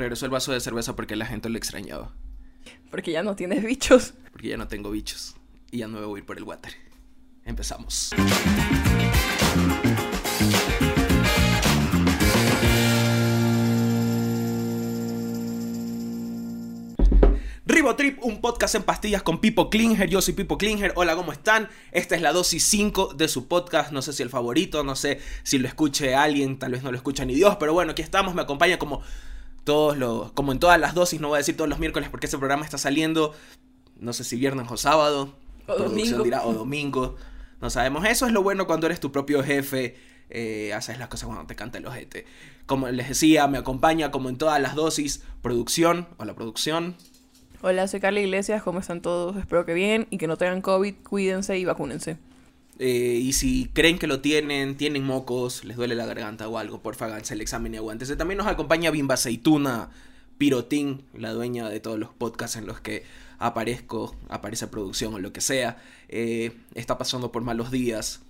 Regresó el vaso de cerveza porque la gente lo extrañaba. Porque ya no tienes bichos. Porque ya no tengo bichos. Y ya no me voy a ir por el water. Empezamos. Ribotrip, un podcast en pastillas con Pipo Klinger. Yo soy Pipo Klinger. Hola, ¿cómo están? Esta es la dosis 5 de su podcast. No sé si el favorito, no sé si lo escuche alguien, tal vez no lo escucha ni Dios, pero bueno, aquí estamos. Me acompaña como todos los, como en todas las dosis, no voy a decir todos los miércoles porque ese programa está saliendo, no sé si viernes o sábado, o domingo. Dirá, o domingo, no sabemos. Eso es lo bueno cuando eres tu propio jefe, eh, haces las cosas cuando te canta el ojete. Como les decía, me acompaña como en todas las dosis, producción, o la producción. Hola, soy Carla Iglesias, ¿cómo están todos? Espero que bien y que no tengan COVID, cuídense y vacúnense. Eh, y si creen que lo tienen, tienen mocos, les duele la garganta o algo, porfa háganse el examen y aguántense. También nos acompaña Bimba Aceituna Pirotín, la dueña de todos los podcasts en los que aparezco, aparece producción o lo que sea. Eh, está pasando por malos días.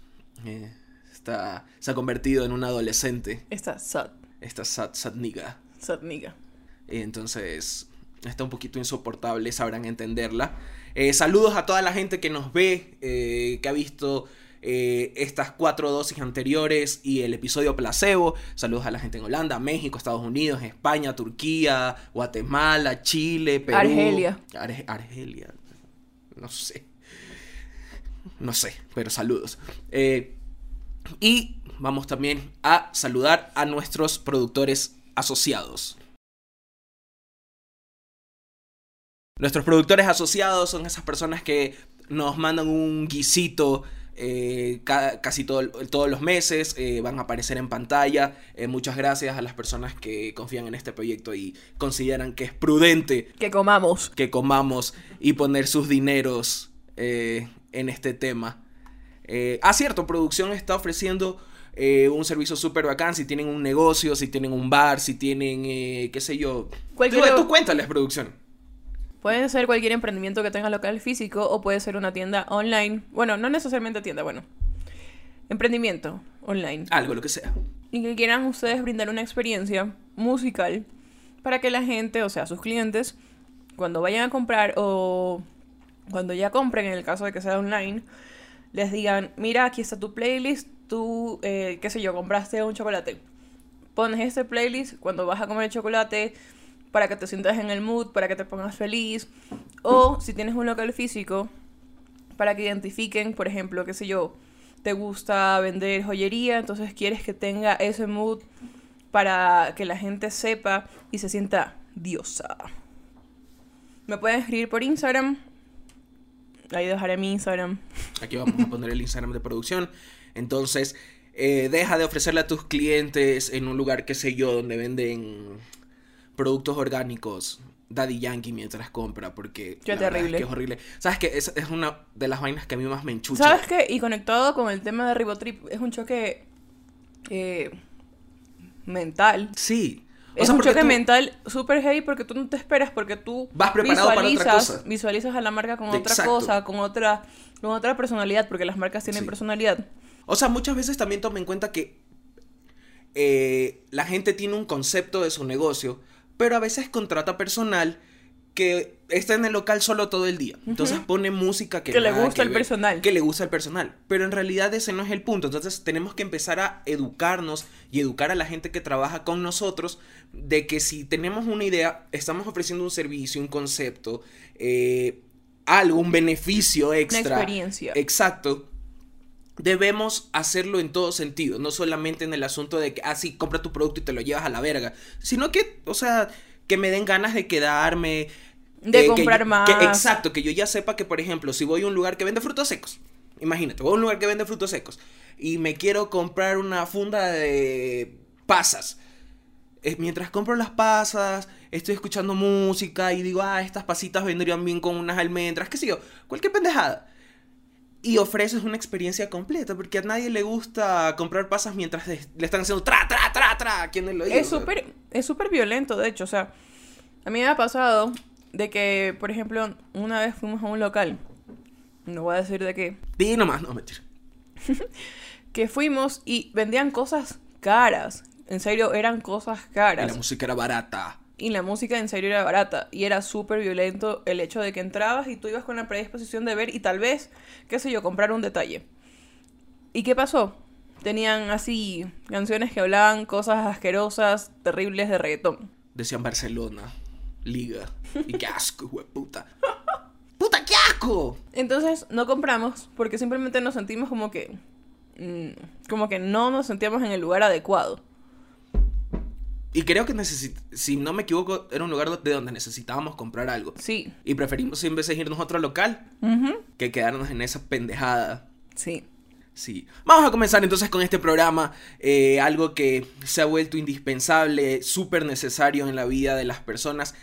Eh, está, se ha convertido en un adolescente. Está sad. Está sad, sad nigga. Sad nigga. entonces, está un poquito insoportable, sabrán entenderla. saludos a toda la gente que nos ve, que ha visto eh, estas cuatro dosis anteriores y el episodio placebo. Saludos a la gente en Holanda, México, Estados Unidos, España, Turquía, Guatemala, Chile, Perú. Argelia. Argelia. No sé. No sé, pero saludos. Eh, y vamos también a saludar a nuestros productores asociados. Nuestros productores asociados son esas personas que nos mandan un guisito eh, casi todos los meses, eh, van a aparecer en pantalla. Eh, muchas gracias a las personas que confían en este proyecto y consideran que es prudente que comamos. Que comamos y poner sus dineros en este tema. ah, cierto, producción está ofreciendo un servicio súper bacán. Si tienen un negocio, si tienen un bar, si tienen, qué sé yo. Tú, tú cuéntales, producción. Puede ser cualquier emprendimiento que tenga local físico o puede ser una tienda online. Bueno, no necesariamente tienda, bueno. Emprendimiento online. Algo, lo que sea. Y que quieran ustedes brindar una experiencia musical para que la gente, o sea, sus clientes, cuando vayan a comprar o cuando ya compren, en el caso de que sea online, les digan, mira, aquí está tu playlist, tú, eh, qué sé yo, compraste un chocolate. Pones este playlist, cuando vas a comer el chocolate, para que te sientas en el mood, para que te pongas feliz. O si tienes un local físico, para que identifiquen, por ejemplo, qué sé yo, te gusta vender joyería, entonces quieres que tenga ese mood para que la gente sepa y se sienta diosa. Me pueden escribir por Instagram. Ahí dejaré mi Instagram. Aquí vamos a poner el Instagram de producción. Entonces, eh, deja de ofrecerle a tus clientes en un lugar, qué sé yo, donde venden productos orgánicos Daddy Yankee mientras compra porque Qué terrible. Es, que es horrible. ¿Sabes que es, es, una de las vainas que a mí más me enchucha? ¿Sabes qué? Y conectado con el tema de Ribotrip, es un choque eh, mental. Sí. es un choque mental súper heavy porque tú no te esperas, porque tú vas preparado visualizas, para otra cosa. visualizas a la marca con otra cosa, con otra, con otra personalidad, porque las marcas tienen personalidad. O sea, muchas veces también toma en cuenta que eh, la gente tiene un concepto de su negocio pero a veces contrata personal que está en el local solo todo el día. Entonces pone música que, que le gusta el personal. Que le gusta el personal. Pero en realidad ese no es el punto. Entonces tenemos que empezar a educarnos y educar a la gente que trabaja con nosotros de que si tenemos una idea, estamos ofreciendo un servicio, un concepto, eh, algo, un beneficio extra. Una experiencia. Exacto debemos hacerlo en todo sentido, no solamente en el asunto de que, ah, sí, compra tu producto y te lo llevas a la verga, sino que, o sea, que me den ganas de quedarme. De eh, comprar más. exacto, que yo ya sepa que, por ejemplo, si voy a un lugar que vende frutos secos, imagínate, voy a un lugar que vende frutos secos y me quiero comprar una funda de pasas. Eh, mientras compro las pasas, estoy escuchando música y digo, ah, estas pasitas vendrían bien con unas almendras, qué sé yo, cualquier pendejada y ofreces una experiencia completa, porque a nadie le gusta comprar pasas mientras le están haciendo tra, tra, tra, tra, ¿quién lo Es súper es súper violento, de hecho, o sea, a mí me ha pasado de que, por ejemplo, una vez fuimos a un local, no voy a decir de qué. Di nomás, no, mentira. que fuimos y vendían cosas caras, en serio, eran cosas caras. Y la música era barata. Y la música en serio era barata y era súper violento el hecho de que entrabas y tú ibas con la predisposición de ver y tal vez, qué sé yo, comprar un detalle. ¿Y qué pasó? Tenían así canciones que hablaban cosas asquerosas, terribles de reggaetón. Decían Barcelona, Liga. Y qué asco, puta. ¡Puta, qué asco! Entonces no compramos porque simplemente nos sentimos como que... mm, como que no nos sentíamos en el lugar adecuado. Y creo que necesit si no me equivoco, era un lugar de donde necesitábamos comprar algo. Sí. Y preferimos en vez de irnos a otro local que quedarnos en esa pendejada. Sí. Sí. Vamos a comenzar entonces con este programa, eh, algo que se ha vuelto indispensable, súper necesario en la vida de las personas,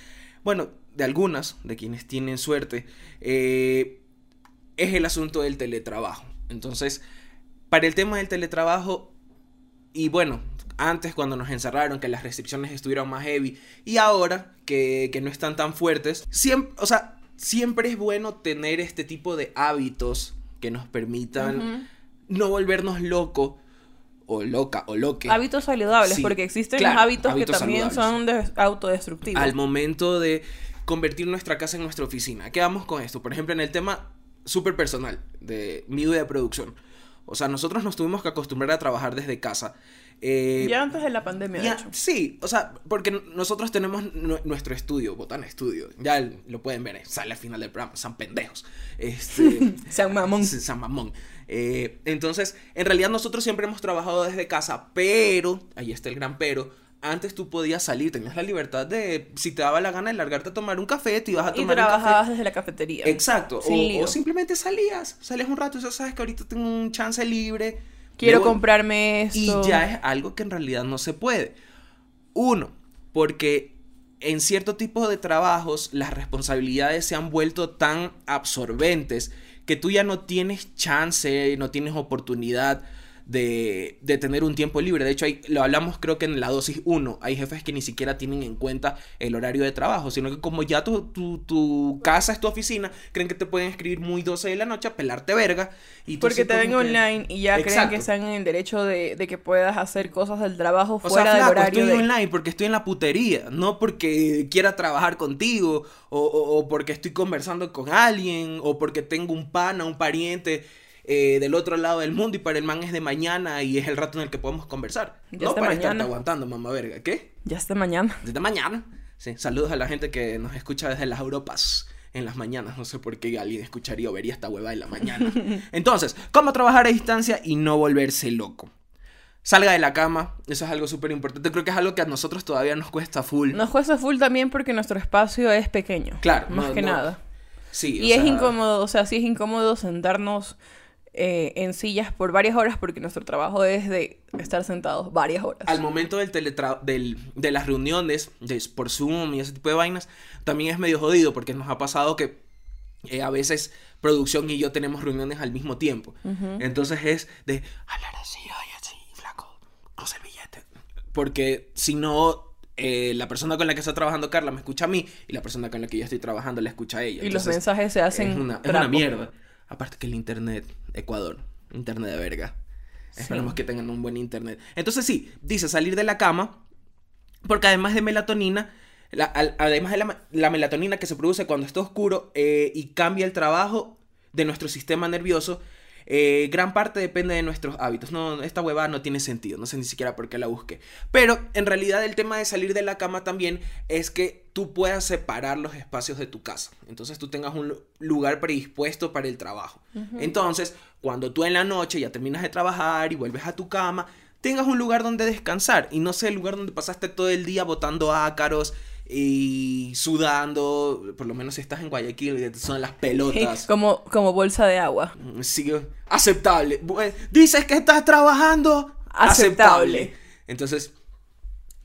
bueno, de algunas, de quienes tienen suerte, eh, es el asunto del teletrabajo. Entonces, para el tema del teletrabajo, y bueno, antes cuando nos encerraron, que las restricciones estuvieron más heavy, y ahora que, que no están tan fuertes, siempre, o sea, siempre es bueno tener este tipo de hábitos que nos permitan Ujú. no volvernos loco o loca o loque Hábitos saludables, Sí, porque existen claro, los hábitos, hábitos que también saludables. son de- autodestructivos. al momento de convertir nuestra casa en nuestra oficina. ¿Qué vamos con esto? Por ejemplo, en el tema súper personal de mi vida de producción. O sea, nosotros nos tuvimos que acostumbrar a trabajar desde casa. Eh, ya antes de la pandemia, ya, de hecho. sí, o sea, porque nosotros tenemos nu- nuestro estudio, Botán Estudio. Ya lo pueden ver, eh, sale al final del programa, son pendejos. Este, San Mamón. San Mamón. Eh, entonces, en realidad nosotros siempre hemos trabajado desde casa, pero, ahí está el gran pero, antes tú podías salir, tenías la libertad de, si te daba la gana de largarte a tomar un café, te ibas a Y tomar un café. trabajabas desde la cafetería. Exacto, o, o simplemente salías, salías un rato y ya sabes que ahorita tengo un chance libre. Quiero comprarme esto. Y ya es algo que en realidad no se puede. Uno, porque en cierto tipo de trabajos las responsabilidades se han vuelto tan absorbentes que tú ya no tienes chance, no tienes oportunidad de, de tener un tiempo libre. De hecho, hay- lo hablamos creo que en la dosis 1. Hay jefes que ni siquiera tienen en cuenta el horario de trabajo, sino que como ya tu, tu, tu casa es tu oficina, creen que te pueden escribir muy 12 de la noche a pelarte verga. Y Porque te ven que- online y ya creen que están en el derecho de, de que puedas hacer cosas del trabajo O fuera sea, del flaco, horario estoy de... online porque estoy en la putería, no porque quiera trabajar contigo, o, o- o porque estoy conversando con alguien, o porque tengo un pana, un pariente eh, del otro lado del mundo y para el man es de mañana y es el rato en el que podemos conversar. Ya no para estarte mañana. aguantando, mamá verga. ¿Qué? Ya está mañana. Desde mañana. Sí, saludos a la gente que nos escucha desde las Europas en las mañanas. No sé por qué alguien escucharía o vería esta hueva en la mañana. Entonces, ¿cómo trabajar a distancia y no volverse loco? Salga de la cama, eso es algo súper importante. Creo que es algo que a nosotros todavía nos cuesta full. Nos cuesta full también porque nuestro espacio es pequeño. Claro, Más no- que no- nada. Sí, o Y es sea, incómodo, o sea, sí es incómodo sentarnos eh, en sillas por varias horas porque nuestro trabajo es de estar sentados varias horas. Al momento del teletra del, de las reuniones de, por Zoom y ese tipo de vainas, también es medio jodido porque nos ha pasado que eh, a veces producción y yo tenemos reuniones al mismo tiempo. Entonces es de hablar así, oye, así, flaco, cruza el billete. Porque si no, eh, la persona con la que está trabajando Carla me escucha a mí y la persona con la que yo estoy trabajando la escucha a ella. y los mensajes se hacen es una, es trapo. una mierda. Aparte que el internet, Ecuador, internet de verga. Esperemos que tengan un buen internet. Entonces sí, dice salir de la cama, porque además de melatonina, la- al- además de la, la melatonina que se produce cuando está oscuro eh, y cambia el trabajo de nuestro sistema nervioso, eh, gran parte depende de nuestros hábitos. No, esta huevada no tiene sentido, no sé ni siquiera por qué la busqué. Pero en realidad el tema de salir de la cama también es que tú puedas separar los espacios de tu casa. Entonces tú tengas un lu- lugar predispuesto para el trabajo. Entonces, cuando tú en la noche ya terminas de trabajar y vuelves a tu cama, tengas un lugar donde descansar y no sea el lugar donde pasaste todo el día botando ácaros y sudando, por lo menos si estás en Guayaquil, son las pelotas. como, como bolsa de agua. Mm, Sí, aceptable. Bu- Dices que estás trabajando. Aceptable. Entonces,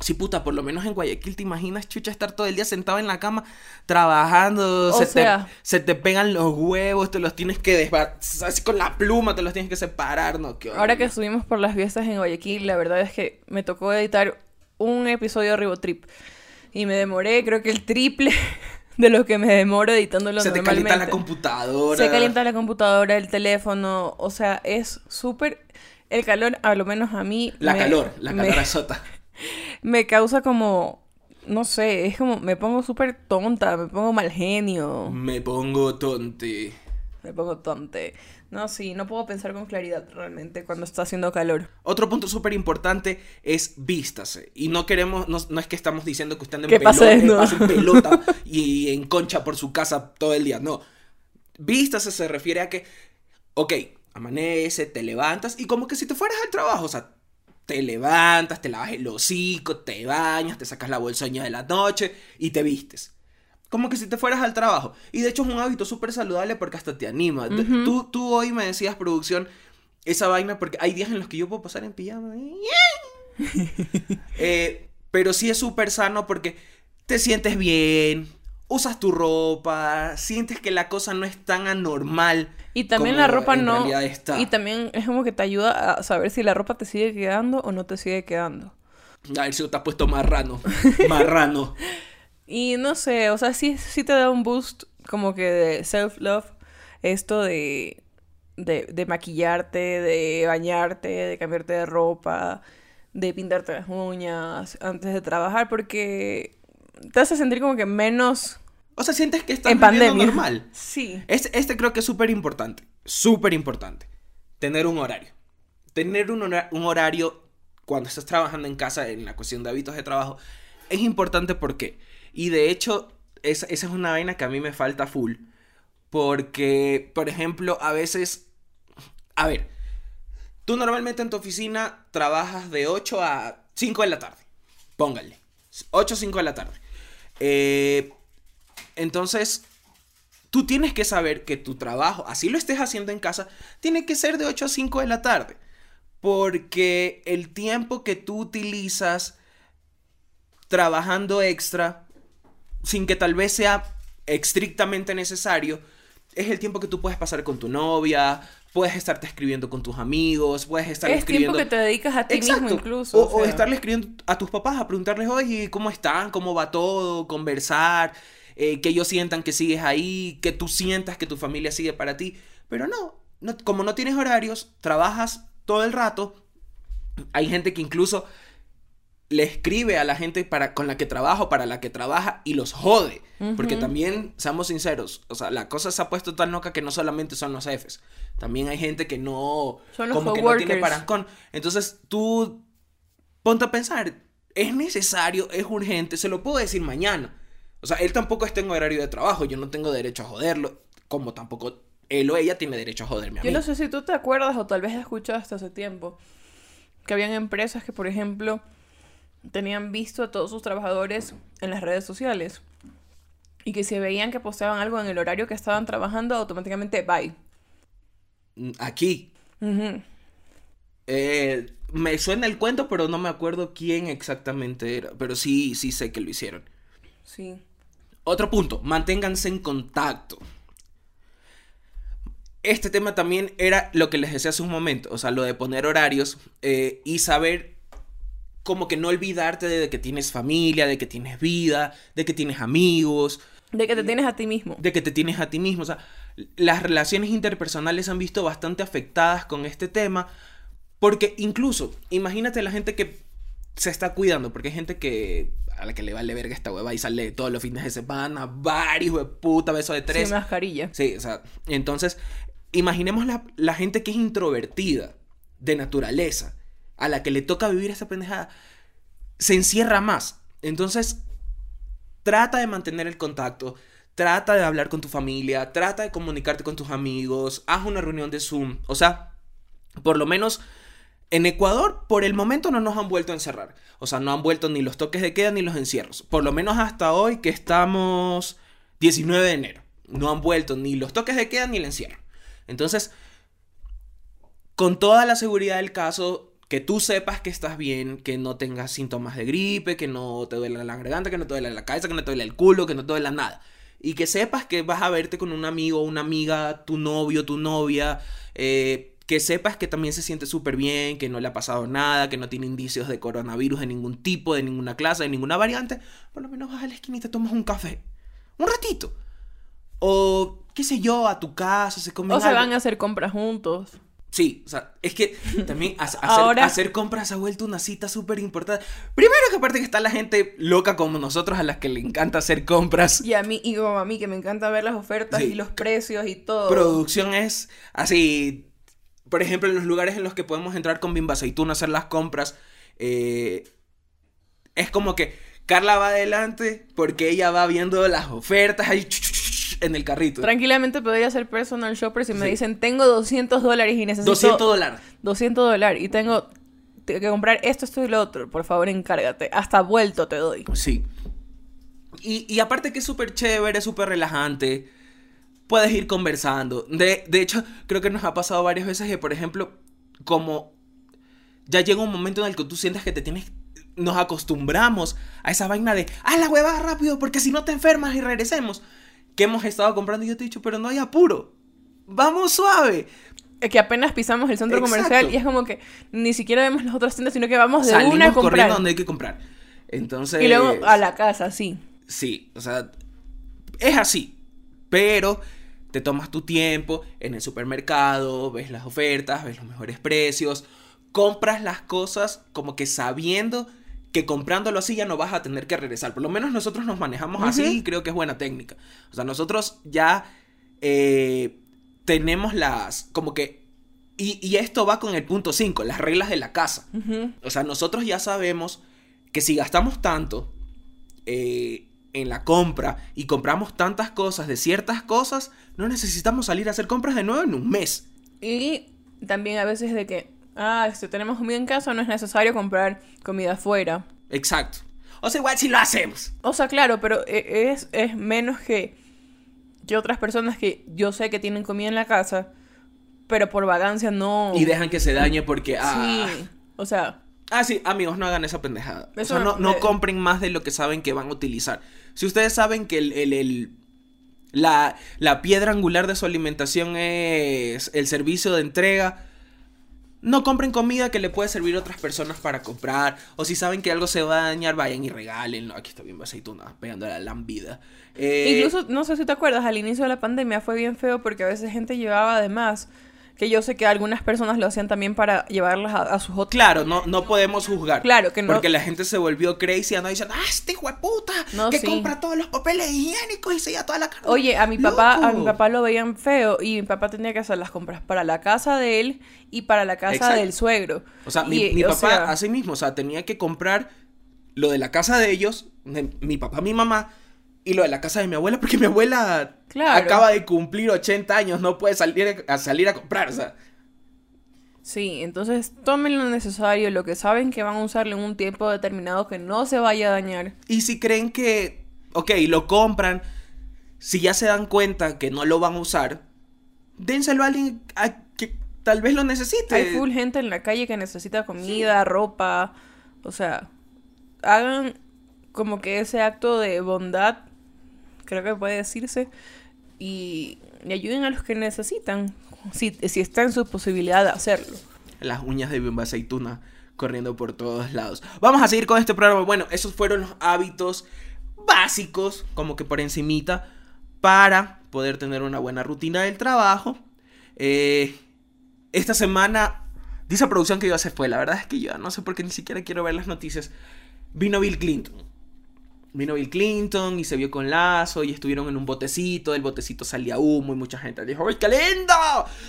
sí, puta, por lo menos en Guayaquil, ¿te imaginas, chucha, estar todo el día sentado en la cama trabajando? O se, sea- te, se te pegan los huevos, te los tienes que. Así con la pluma te los tienes que separar, ¿no? Qué Ahora que estuvimos por las fiestas en Guayaquil, la verdad es que me tocó editar un episodio de Ribotrip. Y me demoré, creo que el triple de lo que me demoro editándolo Se te normalmente. calienta la computadora. Se calienta la computadora, el teléfono, o sea, es súper... El calor, a lo menos a mí... La me- calor, la me- calor azota. me causa como no sé, es como me pongo súper tonta, me pongo mal genio, Me pongo tonte. me pongo tonte. No, sí, no puedo pensar con claridad realmente cuando está haciendo calor. Otro punto súper importante es vístase. Y no queremos, no, no es que estamos diciendo que usted ande en pelota, pase desnudo. pase en pelota y en concha por su casa todo el día. No. Vístase se refiere a que, ok, amanece, te levantas y como que si te fueras al trabajo, o sea, te levantas, te lavas el hocico, te bañas, te sacas la bolsoña de la noche y te vistes. Como que si te fueras al trabajo. Y de hecho es un hábito súper saludable porque hasta te anima. Tú, tú hoy me decías, producción, esa vaina porque hay días en los que yo puedo pasar en pijama. Eh, pero sí es súper sano porque te sientes bien, usas tu ropa, sientes que la cosa no es tan anormal. Y también como la ropa en no. está. Y también es como que te ayuda a saber si la ropa te sigue quedando o no te sigue quedando. A ver si te has puesto marrano. Marrano. Y no sé, o sea, sí, sí te da un boost como que de self-love. Esto de, de, de maquillarte, de bañarte, de cambiarte de ropa, de pintarte las uñas antes de trabajar, porque te hace sentir como que menos O sea, sientes que estás en viviendo pandemia. normal. Sí. Este, este creo que es súper importante. Súper importante. Tener un horario. Tener un, hora- un horario cuando estás trabajando en casa en la cuestión de hábitos de trabajo es importante porque, y de hecho, esa, esa es una vaina que a mí me falta full. Porque, por ejemplo, a veces, a ver, tú normalmente en tu oficina trabajas de 8 a 5 de la tarde. Póngale. 8 o 5 de la tarde. Eh, entonces, tú tienes que saber que tu trabajo, así lo estés haciendo en casa, tiene que ser de 8 a 5 de la tarde. Porque el tiempo que tú utilizas trabajando extra, sin que tal vez sea estrictamente necesario, es el tiempo que tú puedes pasar con tu novia, puedes estarte escribiendo con tus amigos, puedes estar Es escribiendo... tiempo que te dedicas a ti mismo incluso. O, o estarle escribiendo a tus papás a preguntarles, oye, ¿cómo están? ¿Cómo va todo? Conversar, eh, que ellos sientan que sigues ahí, que tú sientas que tu familia sigue para ti. Pero no, no, como no tienes horarios, trabajas todo el rato. Hay gente que incluso le escribe a la gente para, con la que trabaja o para la que trabaja y los jode. Porque también, seamos sinceros, o sea, la cosa se ha puesto tan loca que no solamente son los jefes. También hay gente que no, Son los como que no tiene coworkers. parangón. Entonces tú ponte a pensar, es necesario, es urgente, se lo puedo decir mañana. O sea, él tampoco está en horario de trabajo, yo no tengo derecho a joderlo, como tampoco él o ella tiene derecho a joderme a Yo mí. no sé si tú te acuerdas o tal vez has escuchado hasta hace tiempo que habían empresas que, por ejemplo, tenían visto a todos sus trabajadores en las redes sociales y que si veían que posteaban algo en el horario que estaban trabajando, automáticamente bye. Mm, Aquí, eh, me suena el cuento, pero no me acuerdo quién exactamente era, pero sí, sí sé que lo hicieron. Sí. Otro punto, manténganse en contacto. Este tema también era lo que les decía hace un momento, o sea, lo de poner horarios eh, y saber como que no olvidarte de que tienes familia, de que tienes vida, de que tienes amigos, De que te tienes a ti mismo. de que te tienes a ti mismo. O sea, las relaciones interpersonales se han visto bastante afectadas con este tema. Porque incluso, imagínate la gente que se está cuidando, porque hay gente que a la que le vale verga esta hueva y sale todos los fines de semana, varios de puta, beso de tres. Sin mascarilla. Sí, o sea, entonces, imaginemos la, la gente que es introvertida, de naturaleza, a la que le toca vivir esa pendejada, se encierra más. Entonces, trata de mantener el contacto, trata de hablar con tu familia, trata de comunicarte con tus amigos, haz una reunión de Zoom. O sea, por lo menos en Ecuador, por el momento no nos han vuelto a encerrar. O sea, no han vuelto ni los toques de queda ni los encierros. Por lo menos hasta hoy que estamos 19 de enero. No han vuelto ni los toques de queda ni el encierro. Entonces, con toda la seguridad del caso, que tú sepas que estás bien, que no tengas síntomas de gripe, que no te duele la garganta, que no te duele la cabeza, que no te duele el culo, que no te duele nada. Y que sepas que vas a verte con un amigo, una amiga, tu novio, tu novia, eh, que sepas que también se siente súper bien, que no le ha pasado nada, que no tiene indicios de coronavirus de ningún tipo, de ninguna clase, de ninguna variante, por lo menos vas a la esquina y te tomas un café. Un ratito. O, qué sé yo, a tu casa, se comen O se algo. van a hacer compras juntos. Sí, o sea, es que también ha- hacer, Ahora- hacer compras ha vuelto una cita súper importante. Primero que aparte que está la gente loca como nosotros a las que le encanta hacer compras. Y a mí, y como a mí, que me encanta ver las ofertas Sí. y los precios y todo. Producción es así, por ejemplo, en los lugares en los que podemos entrar con Bimba Aceituna a hacer las compras, eh, es como que Carla va adelante porque ella va viendo las ofertas ahí en el carrito. Tranquilamente podría ser personal shopper si me Sí. dicen, tengo 200 dólares y necesito... 200 dólares. 200 dólares y tengo que comprar esto, esto y lo otro. Por favor, encárgate. Hasta vuelto te doy. Sí. Y, y aparte que es súper chévere, súper relajante. Puedes ir conversando. De, de hecho, creo que nos ha pasado varias veces que, por ejemplo, como ya llega un momento en el que tú sientes que te tienes... Nos acostumbramos a esa vaina de, ¡ah, la huevada rápido! Porque si no te enfermas y regresemos. Que hemos estado comprando y yo te he dicho, pero no hay apuro. Vamos suave. Es que apenas pisamos el centro Exacto. comercial y es como que ni siquiera vemos las otras tiendas, sino que vamos de Salimos una a corriendo comprar. donde hay que comprar. Entonces... Y luego a la casa, sí. Sí, o sea, es así. Pero te tomas tu tiempo en el supermercado, ves las ofertas, ves los mejores precios, compras las cosas como que sabiendo que comprándolo así ya no vas a tener que regresar. Por lo menos nosotros nos manejamos así y creo que es buena técnica. O sea, nosotros ya eh, tenemos las, como que, y, y esto va con el punto 5, las reglas de la casa. O sea, nosotros ya sabemos que si gastamos tanto eh, en la compra y compramos tantas cosas de ciertas cosas, no necesitamos salir a hacer compras de nuevo en un mes. Y también a veces de que, ah, si tenemos comida en casa, no es necesario comprar comida afuera. Exacto. O sea, igual si lo hacemos. O sea, claro, pero e- es, es menos que, que otras personas que yo sé que tienen comida en la casa, pero por vagancia no. Y dejan que se dañe porque... Ah, Sí. O sea, ah, sí, amigos, no hagan esa pendejada. O Eso sea, no, no- compren más de lo que saben que van a utilizar. Si ustedes saben que el, el- el- la, la piedra angular de su alimentación es el servicio de entrega, no compren comida que le puede servir a otras personas para comprar. O si saben que algo se va a dañar, vayan y regálenlo. Aquí está bien aceituna, pegando la lambida. Eh, incluso, no sé si te acuerdas, al inicio de la pandemia fue bien feo porque a veces gente llevaba además, que yo sé que algunas personas lo hacían también para llevarlas a, a sus hoteles. Claro, no, no podemos juzgar. Claro que no. Porque la gente se volvió crazy, no dicen, ah, este hijo de puta, No, que sí. compra todos los papeles higiénicos y se lleva toda la. Oye, a mi papá, a mi papá lo veían feo y mi papá tenía que hacer las compras para la casa de él y para la casa Exacto. del suegro. O sea, mi, Y, mi o papá sea, así mismo, o sea, tenía que comprar lo de la casa de ellos, mi papá, mi mamá, y lo de la casa de mi abuela, porque mi abuela Claro. acaba de cumplir 80 años, no puede salir a, salir a comprar, o sea. Sí, entonces tomen lo necesario, lo que saben que van a usarlo en un tiempo determinado que no se vaya a dañar. Y si creen que, ok, lo compran, si ya se dan cuenta que no lo van a usar, dénselo a alguien a que tal vez lo necesite. Hay full gente en la calle que necesita comida, ropa, o sea, hagan como que ese acto de bondad, creo que puede decirse, y, y ayuden a los que necesitan, si, si está en su posibilidad de hacerlo. Las uñas de Bimba Aceituna corriendo por todos lados. Vamos a seguir con este programa. Bueno, esos fueron los hábitos básicos, como que por encimita, para poder tener una buena rutina del trabajo. Eh, esta semana, dice producción que yo se fue. La verdad es que yo no sé por qué ni siquiera quiero ver las noticias. Vino Bill Clinton. Vino Bill Clinton y se vio con Lazo y estuvieron en un botecito. El botecito salía humo y mucha gente dijo: ¡Uy, qué lindo!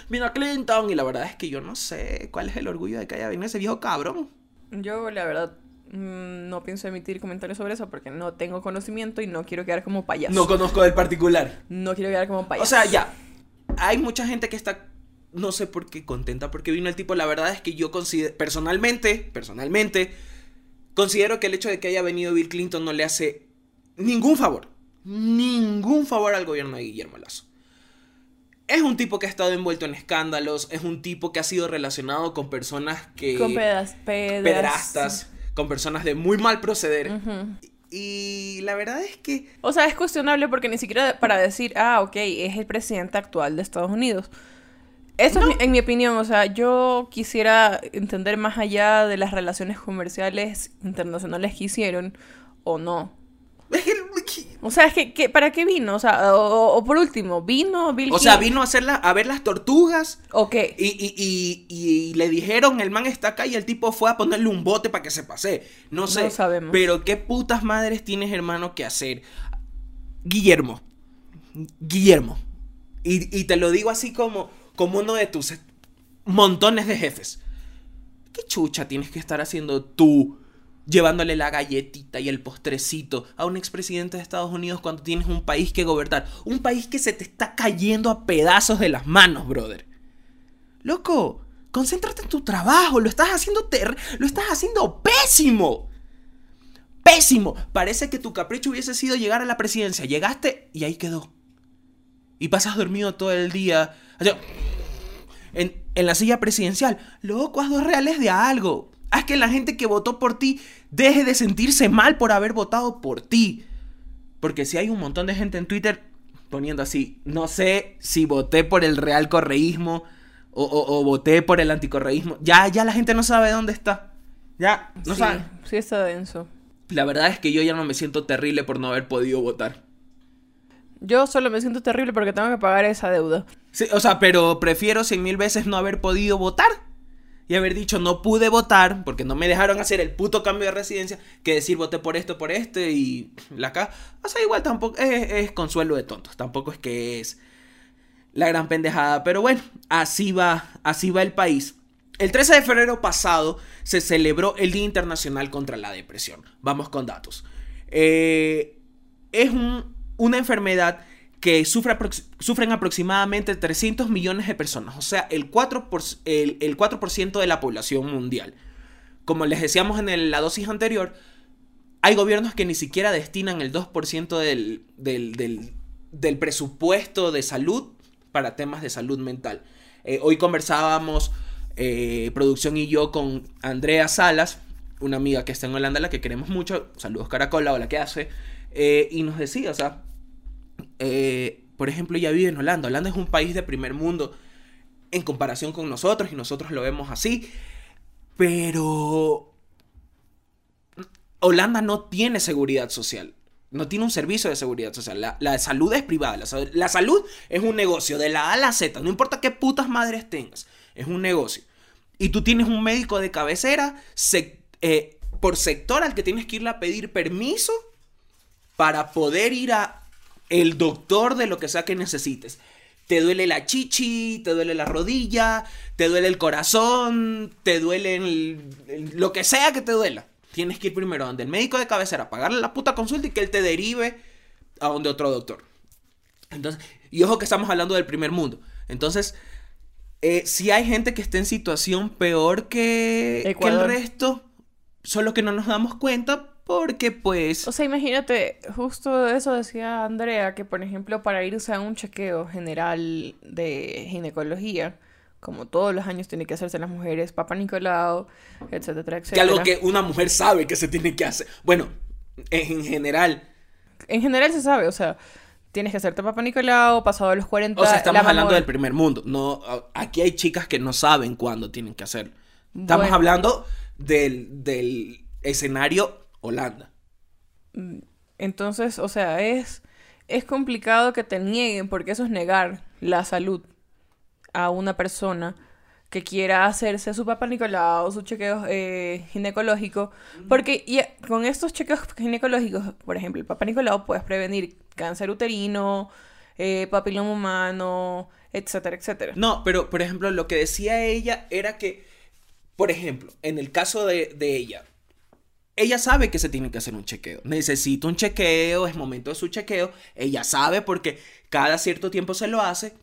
Vino Clinton. Y la verdad es que yo no sé cuál es el orgullo de que haya venido ese viejo cabrón. Yo, la verdad, mm, no pienso emitir comentarios sobre eso porque no tengo conocimiento y no quiero quedar como payaso. No conozco del particular. No quiero quedar como payaso. O sea, ya. Hay mucha gente que está, no sé por qué, contenta porque vino el tipo. La verdad es que yo considero, personalmente, personalmente, considero que el hecho de que haya venido Bill Clinton no le hace ningún favor. Ningún favor al gobierno de Guillermo Lazo. Es un tipo que ha estado envuelto en escándalos, es un tipo que ha sido relacionado con personas que... Con pedas, pedas. con personas de muy mal proceder. Y la verdad es que... O sea, es cuestionable porque ni siquiera para decir, ah, ok, es el presidente actual de Estados Unidos. Eso es mi- en mi opinión, o sea, yo quisiera entender más allá de las relaciones comerciales internacionales que hicieron o no. O sea, es que, que- ¿para qué vino? O sea, o, o por último, ¿vino Bill O sea, vino a, hacer la- a ver las tortugas ¿O qué? y, y- y- y le dijeron, el man está acá y el tipo fue a ponerle un bote para que se pase. No sé. No sabemos. Pero qué putas madres tienes, hermano, que hacer. Guillermo. Guillermo. Y, y te lo digo así como, como uno de tus montones de jefes. ¿Qué chucha tienes que estar haciendo tú? Llevándole la galletita y el postrecito a un expresidente de Estados Unidos cuando tienes un país que gobernar. Un país que se te está cayendo a pedazos de las manos, brother. Loco, concéntrate en tu trabajo. Lo estás haciendo ter lo estás haciendo pésimo. Pésimo. Parece que tu capricho hubiese sido llegar a la presidencia. Llegaste y ahí quedó. Y pasas dormido todo el día. En, en la silla presidencial. Loco, haz dos reales de algo. Haz que la gente que votó por ti deje de sentirse mal por haber votado por ti. Porque si hay un montón de gente en Twitter poniendo así, no sé si voté por el real correísmo o, o- o voté por el anticorreísmo. Ya, ya la gente no sabe dónde está. Ya, no sí, sabe. sí está denso. La verdad es que yo ya no me siento terrible por no haber podido votar. Yo solo me siento terrible porque tengo que pagar esa deuda. Sí, o sea, pero prefiero cien mil veces no haber podido votar y haber dicho no pude votar porque no me dejaron hacer el puto cambio de residencia que decir voté por esto, por este y la acá. O sea, igual tampoco es, consuelo de tontos, tampoco es que es la gran pendejada, pero bueno, así va, así va el país. El 13 de febrero pasado se celebró el Día Internacional contra la Depresión. Vamos con datos. Eh, es un- una enfermedad que sufren aproximadamente 300 millones de personas, o sea, el 4%, por- el, el 4% de la población mundial. Como les decíamos en la dosis anterior, hay gobiernos que ni siquiera destinan el 2% del, del, del- presupuesto de salud para temas de salud mental. Eh, hoy conversábamos, eh, producción y yo, con Andrea Salas, una amiga que está en Holanda, la que queremos mucho. Saludos, Caracola, hola, ¿qué hace? Eh, y nos decía, o sea, eh, por ejemplo, ella vive en Holanda. Holanda es un país de primer mundo en comparación con nosotros y nosotros lo vemos así. Pero Holanda no tiene seguridad social. No tiene un servicio de seguridad social. La, la salud es privada. La, sa- la salud es un negocio de la A a la Z. No importa qué putas madres tengas. Es un negocio. Y tú tienes un médico de cabecera eh, por sector al que tienes que irle a pedir permiso para poder ir a el doctor de lo que sea que necesites. Te duele la chichi, te duele la rodilla, te duele el corazón, te duele el- el- lo que sea que te duela. Tienes que ir primero donde el médico de cabecera, pagarle la puta consulta y que él te derive a donde otro doctor. Entonces, y ojo que estamos hablando del primer mundo. Entonces, eh, si hay gente que está en situación peor que, que el resto, solo que no nos damos cuenta porque pues... O sea, imagínate, justo eso decía Andrea, que por ejemplo para irse a un chequeo general de ginecología, como todos los años tiene que hacerse las mujeres, Papa Nicolau, etcétera, que etcétera. algo que una mujer sabe que se tiene que hacer. Bueno, en general. En general se sabe, o sea, tienes que hacerte Papa Nicolau, pasado los 40... O sea, estamos la hablando del primer mundo. No, aquí hay chicas que no saben cuándo tienen que hacerlo. Estamos Bueno. hablando del, del escenario Holanda. Entonces, o sea, es, es complicado que te nieguen, porque eso es negar la salud a una persona que quiera hacerse su papá Nicolau, su chequeo eh, ginecológico, porque con estos chequeos ginecológicos, por ejemplo, el papá Nicolau puedes prevenir cáncer uterino, eh, papiloma humano, etcétera, etcétera. No, pero por ejemplo, lo que decía ella era que, por ejemplo, en el caso de, de ella, ella sabe que se tiene que hacer un chequeo. Necesita un chequeo, es momento de su chequeo. Ella sabe porque cada cierto tiempo se lo hace.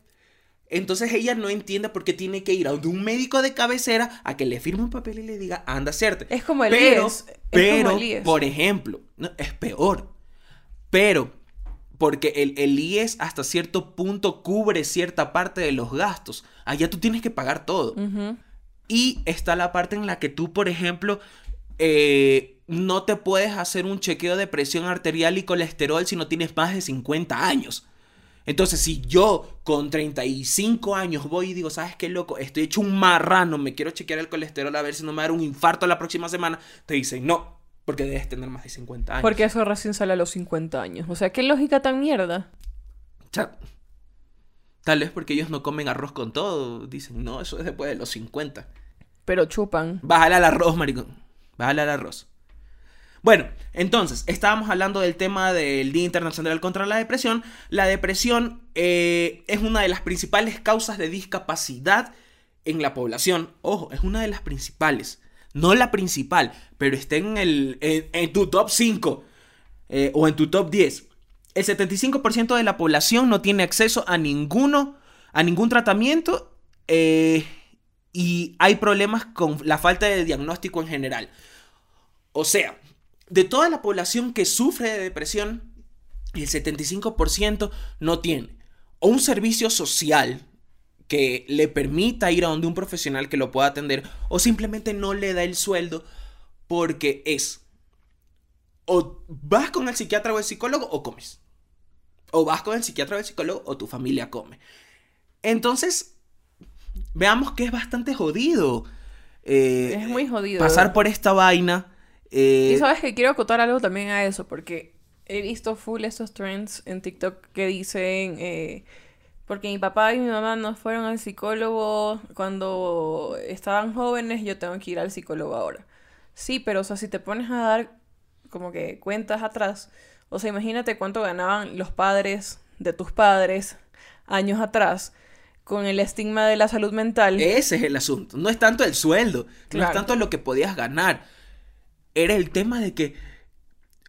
Entonces ella no entiende por qué tiene que ir a un médico de cabecera a que le firme un papel y le diga, anda a hacerte. Es como el pero, IES, es pero, como el IES. por ejemplo, no, es peor. Pero, porque el, el IES hasta cierto punto cubre cierta parte de los gastos. Allá tú tienes que pagar todo. Y está la parte en la que tú, por ejemplo, eh, no te puedes hacer un chequeo de presión arterial y colesterol si no tienes más de 50 años. Entonces, si yo con 35 años voy y digo, ¿sabes qué loco? Estoy hecho un marrano, me quiero chequear el colesterol a ver si no me da un infarto la próxima semana, te dicen, no, Porque debes tener más de 50 años. Porque eso recién sale a los 50 años. O sea, ¿qué lógica tan mierda? Sea, tal vez porque ellos no comen arroz con todo. Dicen, no, eso es después de los 50. Pero chupan. Bájale al arroz, maricón. Bájale al arroz. Bueno, entonces, estábamos hablando del tema del Día Internacional contra la Depresión. La depresión eh, es una de las principales causas de discapacidad en la población. Ojo, es una de las principales. No la principal, pero está en, el, en, tu top 5 eh, o en tu top 10. El 75% de la población no tiene acceso a ninguno, a ningún tratamiento eh, y hay problemas con la falta de diagnóstico en general. O sea, de toda la población que sufre de depresión, el 75% no tiene o un servicio social que le permita ir a donde un profesional que lo pueda atender o simplemente no le da el sueldo porque es o vas con el psiquiatra o el psicólogo o comes. O vas con el psiquiatra o el psicólogo o tu familia come. Entonces, veamos que es bastante jodido. Eh, es muy jodido. Pasar por esta vaina y eh, sabes que quiero acotar algo también a eso, porque he visto full esos trends en TikTok que dicen, eh, porque mi papá y mi mamá no fueron al psicólogo cuando estaban jóvenes, yo tengo que ir al psicólogo ahora. Sí, pero o sea, si te pones a dar como que cuentas atrás, o sea, imagínate cuánto ganaban los padres de tus padres años atrás con el estigma de la salud mental. Ese es el asunto, no es tanto el sueldo, no es tanto lo que podías ganar era el tema de que,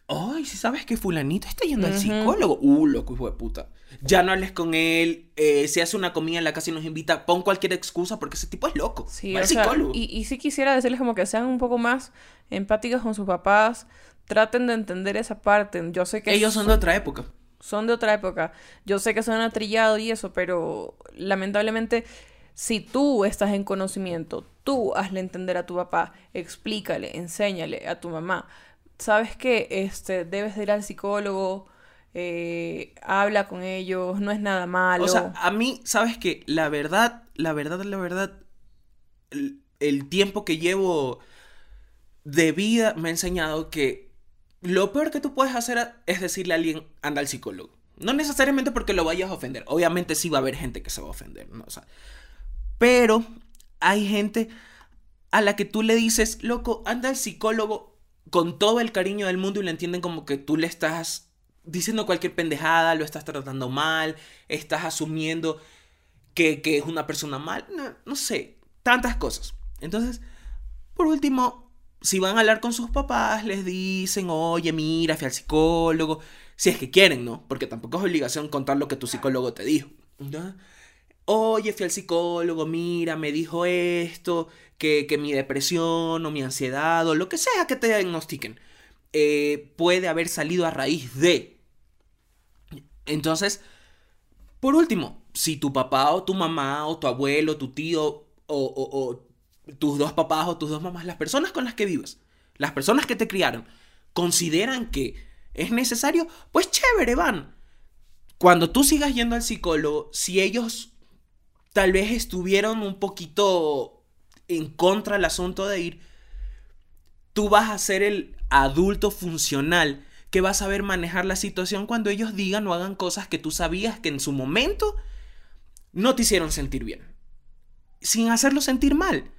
ay, si sabes que fulanito está yendo al psicólogo, uh, loco, hijo de puta. Ya no hables con él, eh, se hace una comida en la casa y nos invita, pon cualquier excusa porque ese tipo es loco. Sí, psicólogo. Y, y sí quisiera decirles como que sean un poco más empáticos con sus papás, traten de entender esa parte. Yo sé que... Ellos son de otra época. Son de otra época. Yo sé que son atrillados y eso, pero lamentablemente si tú estás en conocimiento, tú hazle entender a tu papá, explícale, enséñale a tu mamá. ¿Sabes que Este, debes de ir al psicólogo, eh, habla con ellos, no es nada malo. O sea, a mí, ¿sabes que La verdad, la verdad, la verdad, el, tiempo que llevo de vida me ha enseñado que lo peor que tú puedes hacer es decirle a alguien, anda al psicólogo. No necesariamente porque lo vayas a ofender. Obviamente sí va a haber gente que se va a ofender, ¿no? O sea, pero hay gente a la que tú le dices, loco, anda al psicólogo con todo el cariño del mundo y le entienden como que tú le estás diciendo cualquier pendejada, lo estás tratando mal, estás asumiendo que, es una persona mal, no, sé, tantas cosas. Entonces, por último, si van a hablar con sus papás, les dicen, oye, mira, fui al psicólogo, si es que quieren, ¿no? Porque tampoco es obligación contar lo que tu psicólogo te dijo. ¿no? Oye, fui al psicólogo, mira, me dijo esto, que, mi depresión o mi ansiedad o lo que sea que te diagnostiquen, eh, puede haber salido a raíz de. Entonces, por último, si tu papá o tu mamá o tu abuelo, tu tío o, tus dos papás o tus dos mamás, las personas con las que vives, las personas que te criaron, consideran que es necesario, pues chévere, van. Cuando tú sigas yendo al psicólogo, si ellos tal vez estuvieron un poquito en contra del asunto de ir, tú vas a ser el adulto funcional que va a saber manejar la situación cuando ellos digan o hagan cosas que tú sabías que en su momento no te hicieron sentir bien. Sin hacerlo sentir mal.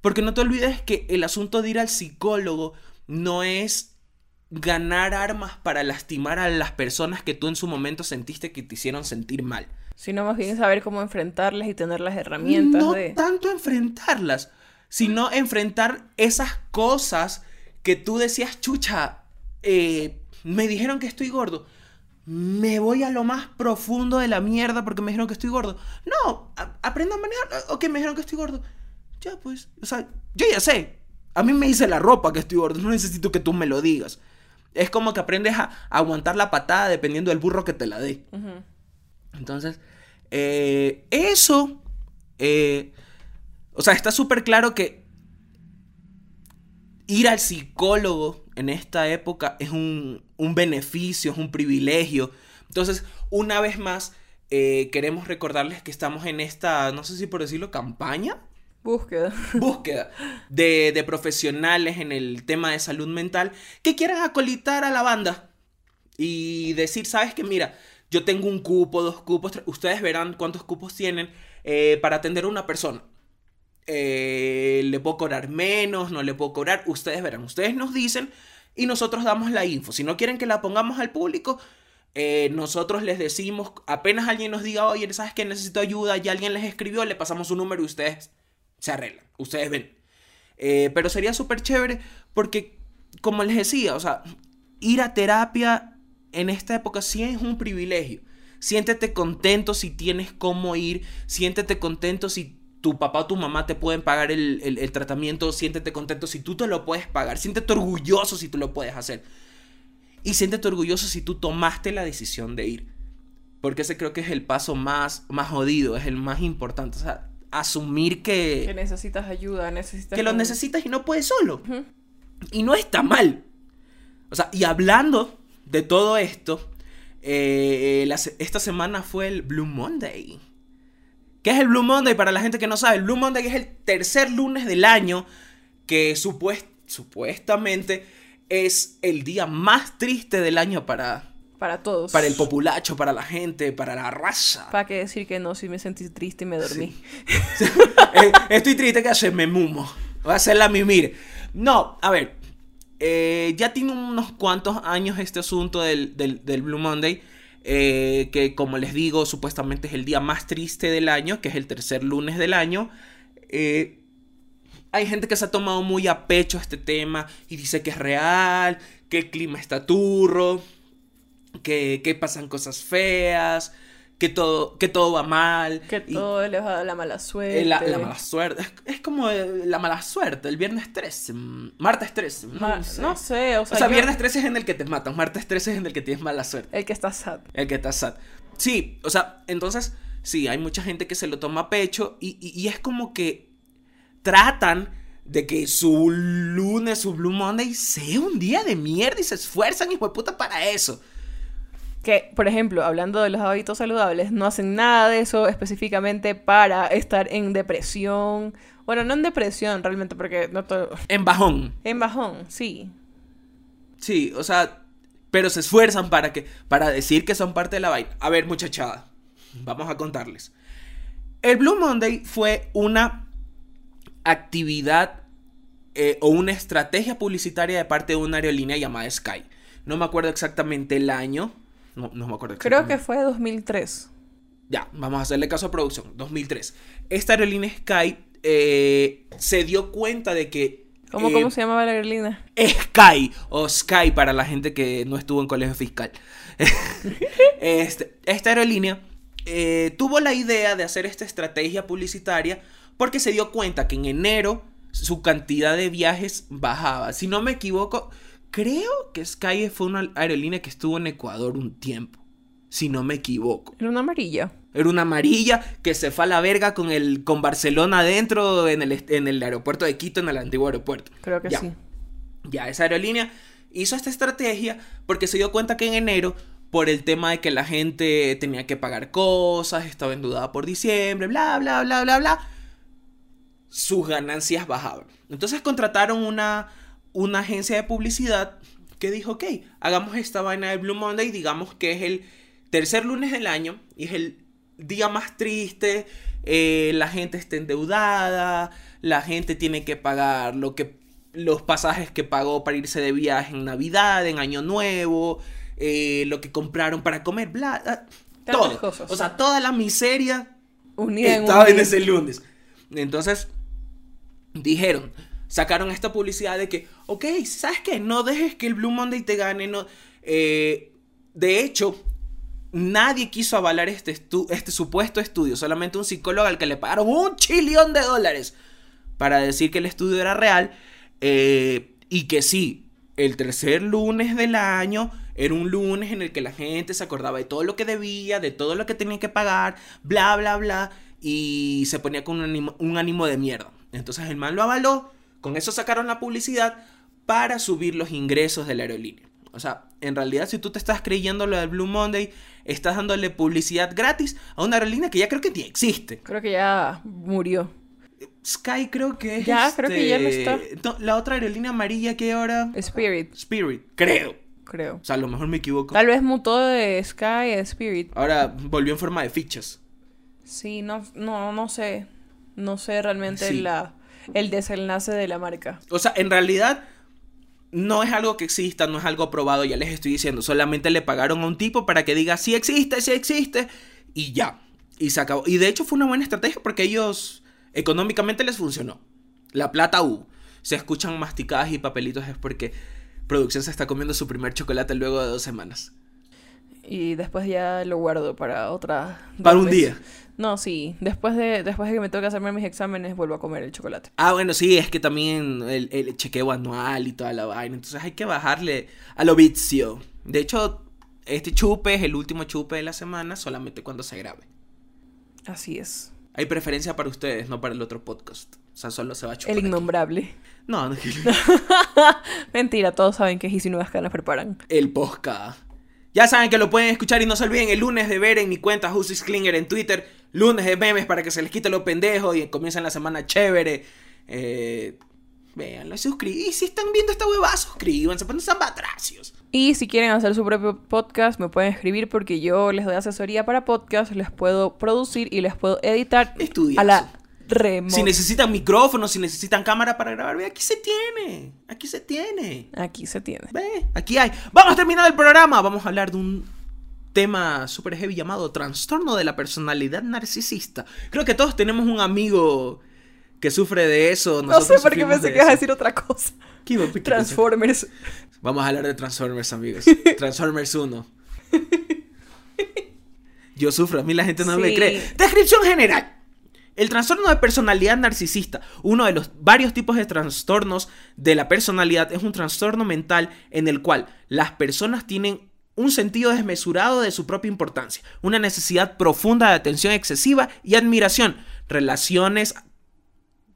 Porque no te olvides que el asunto de ir al psicólogo no es ganar armas para lastimar a las personas que tú en su momento sentiste que te hicieron sentir mal sino más bien saber cómo enfrentarlas y tener las herramientas no tanto enfrentarlas, sino enfrentar esas cosas que tú decías, chucha, eh, me dijeron que estoy gordo. Me voy a lo más profundo de la mierda porque me dijeron que estoy gordo. No, aprendo a manejar. Ok, me dijeron que estoy gordo. Ya, pues, o sea, yo ya sé. A mí me dice la ropa que estoy gordo. No necesito que tú me lo digas. Es como que aprendes a, aguantar la patada dependiendo del burro que te la dé. Entonces, eh, eso, eh, o sea, está súper claro que ir al psicólogo en esta época es un, beneficio, es un privilegio. Entonces, una vez más, eh, queremos recordarles que estamos en esta, no sé si por decirlo, campaña Búsqueda. búsqueda de, de profesionales en el tema de salud mental que quieran acolitar a la banda y decir, sabes que mira, yo tengo un cupo, dos cupos, ustedes verán cuántos cupos tienen eh, para atender a una persona. Eh, le puedo cobrar menos, no le puedo cobrar, ustedes verán, ustedes nos dicen y nosotros damos la info. Si no quieren que la pongamos al público, eh, nosotros les decimos, apenas alguien nos diga, oye, ¿sabes que necesito ayuda? Ya alguien les escribió, le pasamos su número y ustedes se arreglan, ustedes ven. Pero sería súper chévere porque, como les decía, o sea, ir a terapia en esta época sí es un privilegio. Siéntete contento si tienes cómo ir, siéntete contento si tu papá o tu mamá te pueden pagar el, el- el tratamiento, siéntete contento si tú te lo puedes pagar, siéntete orgulloso si tú lo puedes hacer. Y siéntete orgulloso si tú tomaste la decisión de ir. Porque ese creo que es el paso más, más jodido, es el más importante. O sea, asumir Que que, necesitas ayuda, necesitas... que lo necesitas y no puedes solo. Y no está mal. O sea, y hablando de todo esto, eh, la se- esta semana fue el Blue Monday. ¿Qué es el Blue Monday? Para la gente que no sabe, el Blue Monday es el tercer lunes del año que supuest- supuestamente es el día más triste del año para, Para todos. para el populacho, para la gente, para la raza. ¿Para qué decir que no? Si me sentí triste y me dormí. Eh, Estoy triste que hace me mumo. Voy a hacerla mimir. No, a ver. Eh, ya tiene unos cuantos años este asunto del, del- Blue Monday. eh, que como les digo, supuestamente es el día más triste del año, que es el tercer lunes del año. Eh, hay gente que se ha tomado muy a pecho este tema y dice que es real, que el clima está turro, que, que pasan cosas feas, que todo, que todo va mal. Que y- todo les va a dar la mala suerte. eh, La, la mala suerte. Es, es como eh, la mala suerte. El viernes 13. mm, Martes 13. No, Ma- sé. no sé, o O sea, sea, yo- viernes 13 es en el que te matan. Martes 13 es en el que tienes mala suerte. El que está sad. El que está sad. Sí, o sea, entonces, sí, hay mucha gente que se lo toma a pecho y, y- y es como que tratan de que su lunes, su Blue Monday sea un día de mierda y se esfuerzan, hijo de puta, para eso. Que, por ejemplo, hablando de los hábitos saludables, no hacen nada de eso específicamente para estar en depresión. Bueno, no en depresión realmente, porque no todo... En bajón. En bajón, sí. Sí, o sea, pero se esfuerzan para que para decir que son parte de la vaina. A ver, muchachada, vamos a contarles. El Blue Monday fue una actividad eh, o una estrategia publicitaria de parte de una aerolínea llamada Sky. No me acuerdo exactamente el año. No, no me acuerdo Creo que fue 2003. Ya, vamos a hacerle caso a producción. 2003. Esta aerolínea Sky eh, se dio cuenta de que... ¿Cómo, eh, ¿Cómo se llamaba la aerolínea? Sky o Sky para la gente que no estuvo en colegio fiscal. Este, esta aerolínea eh, tuvo la idea de hacer esta estrategia publicitaria porque se dio cuenta que en enero su cantidad de viajes bajaba. Si no me equivoco, creo que Sky fue una aerolínea que estuvo en Ecuador un tiempo. Si no me equivoco. Era una amarilla. Era una amarilla que se fue a la verga con el con Barcelona adentro en el, en el aeropuerto de Quito, en el antiguo aeropuerto. Creo que Ya. sí. Ya, esa aerolínea hizo esta estrategia porque se dio cuenta que en enero, por el tema de que la gente tenía que pagar cosas, estaba endeudada por diciembre, bla, bla, bla, bla, bla, sus ganancias bajaban. Entonces contrataron una, una agencia de publicidad que dijo, ok, hagamos esta vaina de Blue Monday, digamos que es el tercer lunes del año y es el día más triste, eh, la gente está endeudada, la gente tiene que pagar lo que los pasajes que pagó para irse de viaje en Navidad, en Año Nuevo, eh, lo que compraron para comer, bla, ah, Tantas todo. cosas. O sea, toda la miseria Unida en estaba un en día. ese lunes. Entonces, dijeron, sacaron esta publicidad de que, ok, ¿sabes qué? No dejes que el Blue Monday te gane. No. Eh, de hecho, nadie quiso avalar este, este supuesto estudio. Solamente un psicólogo al que le pagaron un chillón de dólares para decir que el estudio era real. eh, y que sí, el tercer lunes del año era un lunes en el que la gente se acordaba de todo lo que debía, de todo lo que tenía que pagar, bla, bla, bla, y se ponía con un ánimo, un ánimo de mierda. Entonces el man lo avaló, con eso sacaron la publicidad para subir los ingresos de la aerolínea. O sea, en realidad si tú te estás creyendo lo del Blue Monday, estás dándole publicidad gratis a una aerolínea que ya creo que ni existe. Creo que ya murió. Sky creo que es. Ya, creo que ya lo este, está. no, la otra aerolínea amarilla que ahora. Spirit, Spirit, creo. creo. O sea, a lo mejor me equivoco. Tal vez mutó de Sky a Spirit. Ahora volvió en forma de fichas. Sí, no, no, no sé. No sé realmente Sí. la, el desenlace de la marca. O sea, en realidad no es algo que exista, no es algo probado, ya les estoy diciendo. Solamente le pagaron a un tipo para que diga sí existe, sí existe. Y ya. Y se acabó. Y de hecho fue una buena estrategia porque ellos económicamente les funcionó. La plata hubo. Se escuchan masticadas y papelitos es porque producción se está comiendo su primer chocolate luego de dos semanas. Y después ya lo guardo para otra. Para un día. No, sí. Después de, después de que me toque hacerme mis exámenes, vuelvo a comer el chocolate. Ah, bueno, sí, es que también el, el chequeo anual y toda la vaina. Entonces hay que bajarle a lo vicio. De hecho, este chupe es el último chupe de la semana solamente cuando se grabe. Así es. Hay preferencia para ustedes, no para el otro podcast. O sea, solo se va a chupar. El aquí. innombrable. No, no, Mentira, todos saben que Giz y Nuevas Canas preparan. el podcast. Ya saben que lo pueden escuchar y no se olviden el lunes de ver en mi cuenta Jusis Klinger en Twitter. Lunes de memes para que se les quite lo pendejo y comiencen la semana chévere. Eh, véanlo, suscríbanse. Y si están viendo esta huevada, suscríbanse, pues no sean batracios. Y si quieren hacer su propio podcast, me pueden escribir porque yo les doy asesoría para podcast, les puedo producir y les puedo editar Estudiazo. a la Si necesitan micrófono, si necesitan cámara para grabar, ve, aquí se tiene. Aquí se tiene. Aquí se tiene. Ve, aquí hay. Vamos a terminar el programa. Vamos a hablar de un tema súper heavy llamado trastorno de la personalidad narcisista. Creo que todos tenemos un amigo que sufre de eso. No sé por qué pensé que ibas a decir otra cosa. ¿Qué iba- qué pensé? Transformers. Vamos a hablar de Transformers, amigos. Transformers 1. Yo sufro, a mí la gente no me cree. Descripción general. El trastorno de personalidad narcisista, uno de los varios tipos de trastornos de la personalidad, es un trastorno mental en el cual las personas tienen un sentido desmesurado de su propia importancia, una necesidad profunda de atención excesiva y admiración, relaciones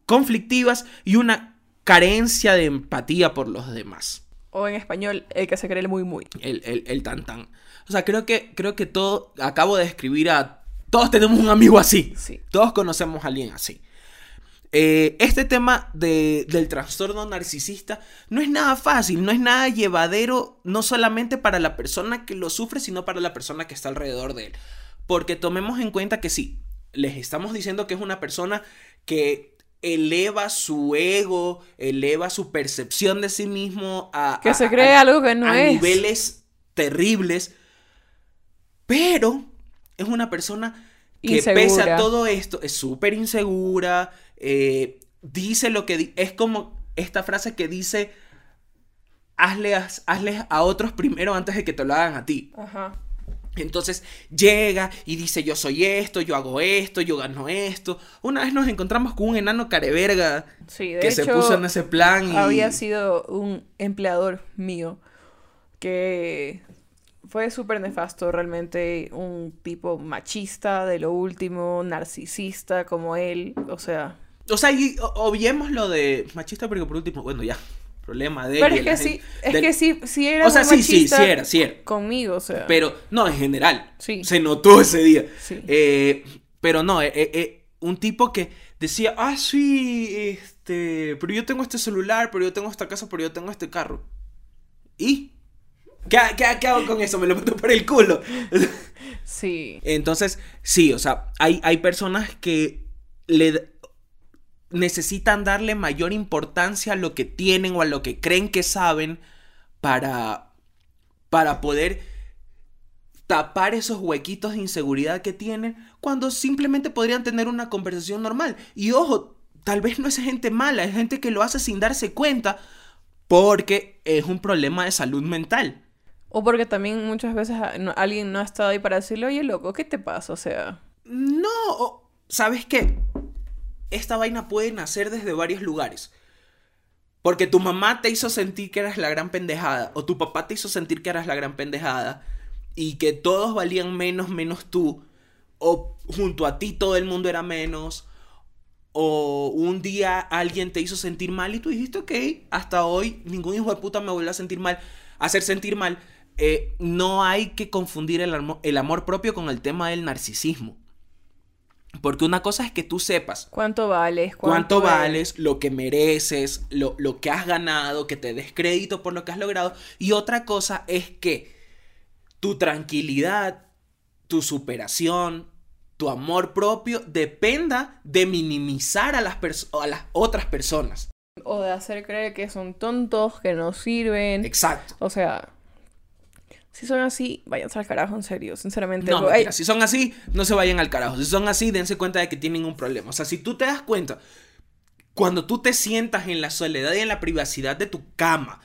conflictivas y una carencia de empatía por los demás O en español, el que se cree el muy muy. el, el, el tan tan. O sea, creo que, creo que todo, acabo de escribir a... Todos tenemos un amigo así. Sí. Todos conocemos a alguien así. Eh, este tema de- del trastorno narcisista no es nada fácil, no es nada llevadero, no solamente para la persona que lo sufre, sino para la persona que está alrededor de él. Porque tomemos en cuenta que sí, les estamos diciendo que es una persona que eleva su ego, eleva su percepción de sí mismo a... Que a- se a- cree a- algo que no a es. niveles terribles, pero es una persona que pese a todo esto es súper insegura, eh, dice lo que... di- es como esta frase que dice, hazle a, hazle a otros primero antes de que te lo hagan a ti. Ajá. Entonces llega y dice yo soy esto, yo hago esto, yo gano esto. Una vez nos encontramos con un enano careverga Sí, de que hecho, se puso en ese plan y... había sido un empleador mío que fue súper nefasto, realmente un tipo machista de lo último, narcisista como él, o sea... O sea, y obviemos lo de machista porque por último, bueno, ya, problema de él. Pero y es que sí, es del- que sí, sí era O sea, muy sí, sí, machista sí era, sí era. conmigo, o sea... Pero, no, en general. Sí. Se notó ese día. Sí. Eh, pero no, eh, eh, eh, un tipo que decía, ah, sí, este, pero yo tengo este celular, pero yo tengo esta casa, pero yo tengo este carro. ¿Y? ¿Qué, qué, qué hago con eso? Me lo meto por el culo. Sí. Entonces, sí, o sea, hay, hay personas que le necesitan darle mayor importancia a lo que tienen o a lo que creen que saben para, para poder tapar esos huequitos de inseguridad que tienen cuando simplemente podrían tener una conversación normal. Y ojo, tal vez no es gente mala, es gente que lo hace sin darse cuenta porque es un problema de salud mental. O porque también muchas veces alguien no ha estado ahí para decirle, oye, loco, ¿qué te pasa? O sea... No, ¿sabes qué? Esta vaina puede nacer desde varios lugares. Porque tu mamá te hizo sentir que eras la gran pendejada, o tu papá te hizo sentir que eras la gran pendejada, y que todos valían menos menos tú, o junto a ti todo el mundo era menos, o un día alguien te hizo sentir mal y tú dijiste, ok, hasta hoy ningún hijo de puta me vuelve a sentir mal, a hacer sentir mal. Eh, no hay que confundir el, amo- el amor propio con el tema del narcisismo. Porque una cosa es que tú sepas ¿Cuánto vales? cuánto, vales, lo que mereces, lo, lo que has ganado, que te des crédito por lo que has logrado. Y otra cosa es que tu tranquilidad, tu superación, tu amor propio dependa de minimizar a las, a las otras personas. O de hacer creer que son tontos, que no sirven. Exacto. O sea, si son así, váyanse al carajo, en serio, sinceramente. No, mentira, si son así, no se vayan al carajo. Si son así, dense cuenta de que tienen un problema. O sea, si tú te das cuenta, cuando tú te sientas en la soledad y en la privacidad de tu cama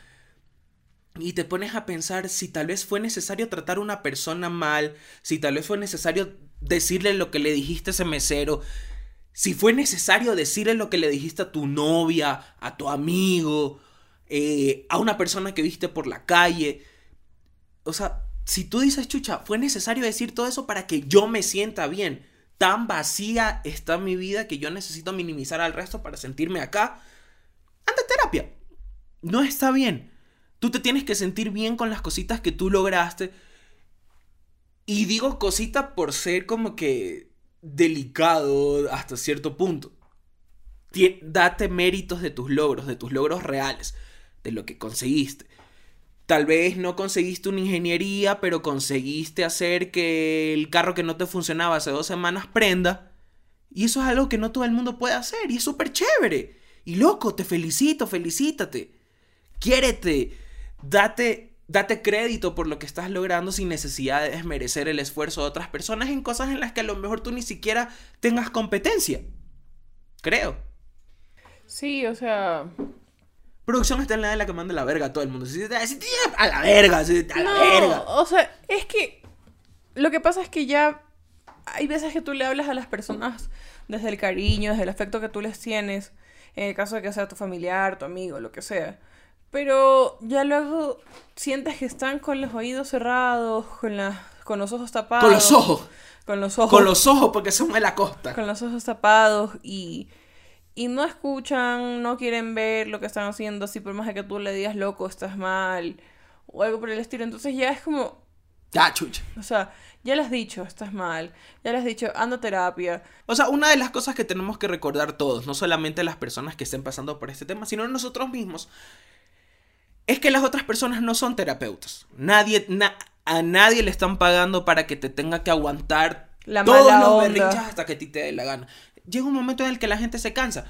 y te pones a pensar si tal vez fue necesario tratar a una persona mal, si tal vez fue necesario decirle lo que le dijiste a ese mesero, si fue necesario decirle lo que le dijiste a tu novia, a tu amigo, eh, a una persona que viste por la calle. O sea, si tú dices, chucha, fue necesario decir todo eso para que yo me sienta bien. Tan vacía está mi vida que yo necesito minimizar al resto para sentirme acá. Anda terapia. No está bien. Tú te tienes que sentir bien con las cositas que tú lograste. Y digo cosita por ser como que delicado hasta cierto punto. Date méritos de tus logros, de tus logros reales, de lo que conseguiste. Tal vez no conseguiste una ingeniería, pero conseguiste hacer que el carro que no te funcionaba hace dos semanas prenda. Y eso es algo que no todo el mundo puede hacer. Y es súper chévere. Y loco, te felicito, felicítate. Quiérete. Date, date crédito por lo que estás logrando sin necesidad de desmerecer el esfuerzo de otras personas en cosas en las que a lo mejor tú ni siquiera tengas competencia. Creo. Sí, o sea. Producción está en la de la que manda la verga a todo el mundo. Sí, sí, A la verga, a la no, verga. o sea, es que. Lo que pasa es que ya. Hay veces que tú le hablas a las personas desde el cariño, desde el afecto que tú les tienes. En el caso de que sea tu familiar, tu amigo, lo que sea. Pero ya luego sientes que están con los oídos cerrados, con, la, con los ojos tapados. Con los ojos. Con los ojos. Con los ojos porque son de la costa. con los ojos tapados y, y no escuchan, no quieren ver lo que están haciendo, así por más de que tú le digas loco, estás mal, o algo por el estilo. Entonces ya es como, Ya, chucha. o sea, ya le has dicho, estás mal, ya le has dicho, anda a terapia. O sea, una de las cosas que tenemos que recordar todos, no solamente las personas que estén pasando por este tema, sino nosotros mismos, es que las otras personas no son terapeutas. Nadie, na- a nadie le están pagando para que te tenga que aguantar La todos mala los onda. hasta que a ti te dé la gana. Llega un momento en el que la gente se cansa.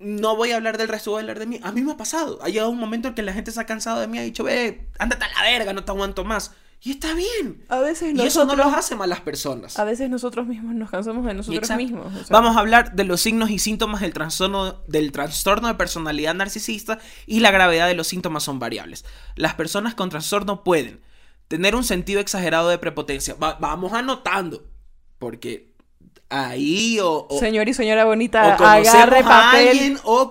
No voy a hablar del resto, voy a hablar de mí. A mí me ha pasado. Ha llegado un momento en que la gente se ha cansado de mí ha dicho, ve, ándate a la verga, no te aguanto más. Y está bien. A veces Y eso no nosotros, los hace malas personas. a veces nosotros mismos nos cansamos de nosotros Exacto. mismos. o sea. Vamos a hablar de los signos y síntomas del trastorno, del trastorno de personalidad narcisista y la gravedad de los síntomas son variables. Las personas con trastorno pueden tener un sentido exagerado de prepotencia. Va- vamos anotando, porque ahí o, o- Señor y señora o bonita, conocemos agarre a papel. alguien o,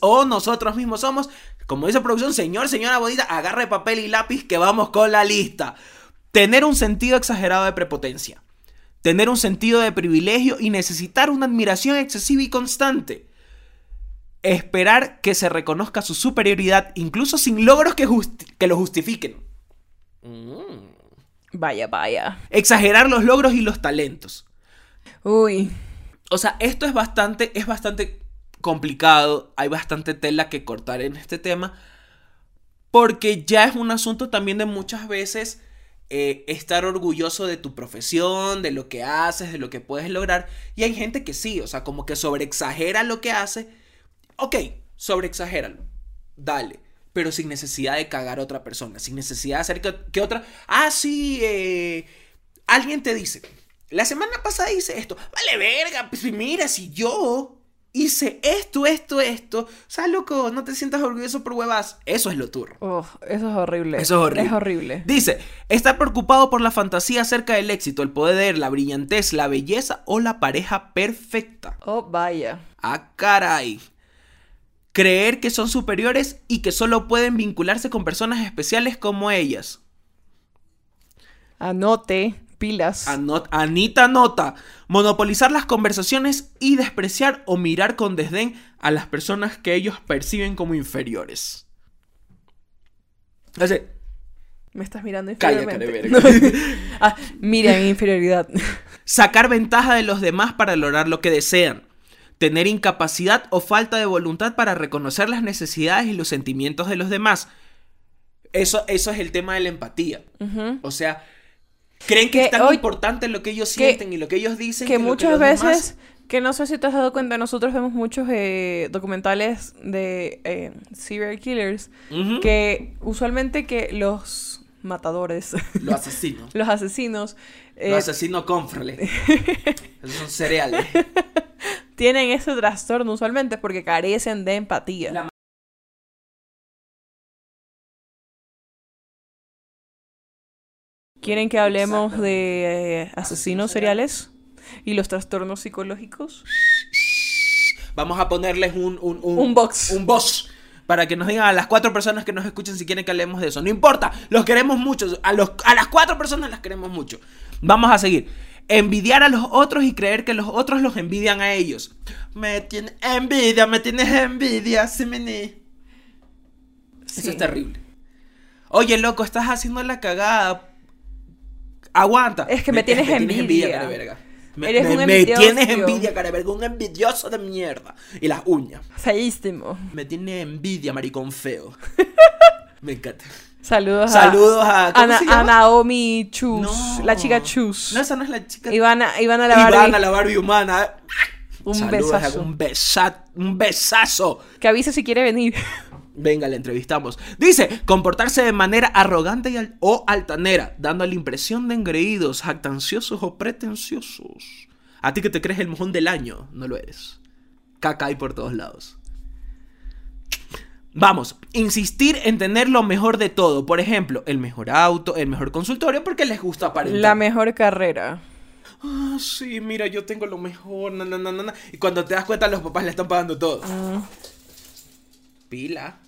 o nosotros mismos somos, como dice producción, señor, señora bonita, agarre papel y lápiz que vamos con la lista. Tener un sentido exagerado de prepotencia. Tener un sentido de privilegio y necesitar una admiración excesiva y constante. Esperar que se reconozca su superioridad incluso sin logros que, justi- que lo justifiquen. Mm. Vaya, vaya. Exagerar los logros y los talentos. Uy, O sea, esto es bastante, es bastante complicado. Hay bastante tela que cortar en este tema. Porque ya es un asunto también de muchas veces eh, estar orgulloso de tu profesión, de lo que haces, de lo que puedes lograr. Y hay gente que sí, o sea, como que sobreexagera lo que hace. Ok, sobreexagéralo. Dale. Pero sin necesidad de cagar a otra persona. Sin necesidad de hacer que, otra. Ah, sí, eh, alguien te dice. La semana pasada hice esto. Vale, verga. Pues mira, si yo hice esto, esto, esto. O sea, loco, no te sientas orgulloso por huevas. Eso es lo turro. uf, eso es horrible. Eso es horrible. Es horrible. Dice, estar preocupado por la fantasía acerca del éxito, el poder, la brillantez, la belleza o la pareja perfecta. Oh, vaya. Ah, caray. Creer que son superiores y que solo pueden vincularse con personas especiales como ellas. Anote, pilas. Anot- Anita nota. Monopolizar las conversaciones y despreciar o mirar con desdén a las personas que ellos perciben como inferiores. Así, Me estás mirando cállate, inferiormente. verga. ah, mira mi inferioridad. sacar ventaja de los demás para lograr lo que desean, tener incapacidad o falta de voluntad para reconocer las necesidades y los sentimientos de los demás. Eso, eso es el tema de la empatía. O sea, creen que, Que es tan hoy- importante lo que ellos que- sienten y lo que ellos dicen. que muchas veces, demás- que no sé si te has dado cuenta, nosotros vemos muchos eh, documentales de eh, serial killers, que usualmente que los matadores, Los asesinos. los asesinos, eh, Los asesinos cónfrale. Esos son cereales. tienen ese trastorno usualmente porque carecen de empatía. La- ¿Quieren que hablemos de eh, asesinos seriales y los trastornos psicológicos? Vamos a ponerles un... Un, Un box. Un box. Para que nos digan a las cuatro personas que nos escuchen si quieren que hablemos de eso. No importa, los queremos mucho. A, los, a las cuatro personas las queremos mucho. Vamos a seguir. Envidiar a los otros y creer que los otros los envidian a ellos. Me tienes envidia, me tienes envidia, sí, me ni. Eso es terrible. Oye, loco, estás haciendo la cagada. Aguanta. Es que me tienes envidia. cara de verga. Me, Eres me- un me tienes envidia, cara verga. Un envidioso de mierda. Y las uñas. Feísimo. Me tiene envidia, maricón feo. me encanta. Saludos, Saludos a- a, Naomi Chus, No. la chica Chus. No, esa no es la chica. Ivana, Ivana la Barbie. Ivana, la Barbie humana. Un Saludos, besazo. Un, besa- un besazo. Que avise si quiere venir. Venga, la entrevistamos. Dice, comportarse de manera arrogante y al- o altanera, dando la impresión de engreídos, jactanciosos o pretenciosos. A ti que te crees el mojón del año, no lo eres. Caca hay por todos lados. Vamos, insistir en tener lo mejor de todo. Por ejemplo, el mejor auto, el mejor consultorio, porque les gusta aparentar. La mejor carrera. Ah, sí, mira, yo tengo lo mejor. Na, na, na, na, na. Y cuando te das cuenta, los papás le están pagando todo. Pila.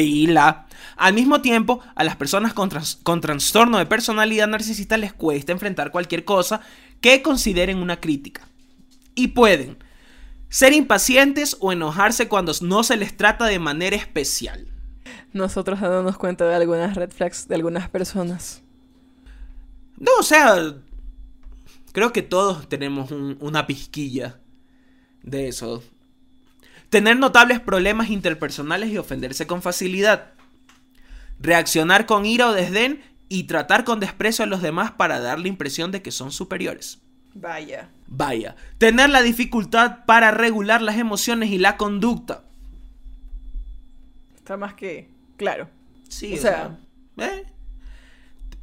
Pila. Al mismo tiempo, a las personas con, trans- con trastorno de personalidad narcisista les cuesta enfrentar cualquier cosa que consideren una crítica. Y pueden ser impacientes o enojarse cuando no se les trata de manera especial. Nosotros dándonos cuenta de algunas red flags de algunas personas. No, o sea, creo que todos tenemos un- una pizquilla de eso. Tener notables problemas interpersonales y ofenderse con facilidad. Reaccionar con ira o desdén y tratar con desprecio a los demás para dar la impresión de que son superiores. Vaya. Vaya, tener la dificultad para regular las emociones y la conducta. Está más que claro. Sí, O o sea- sea, eh.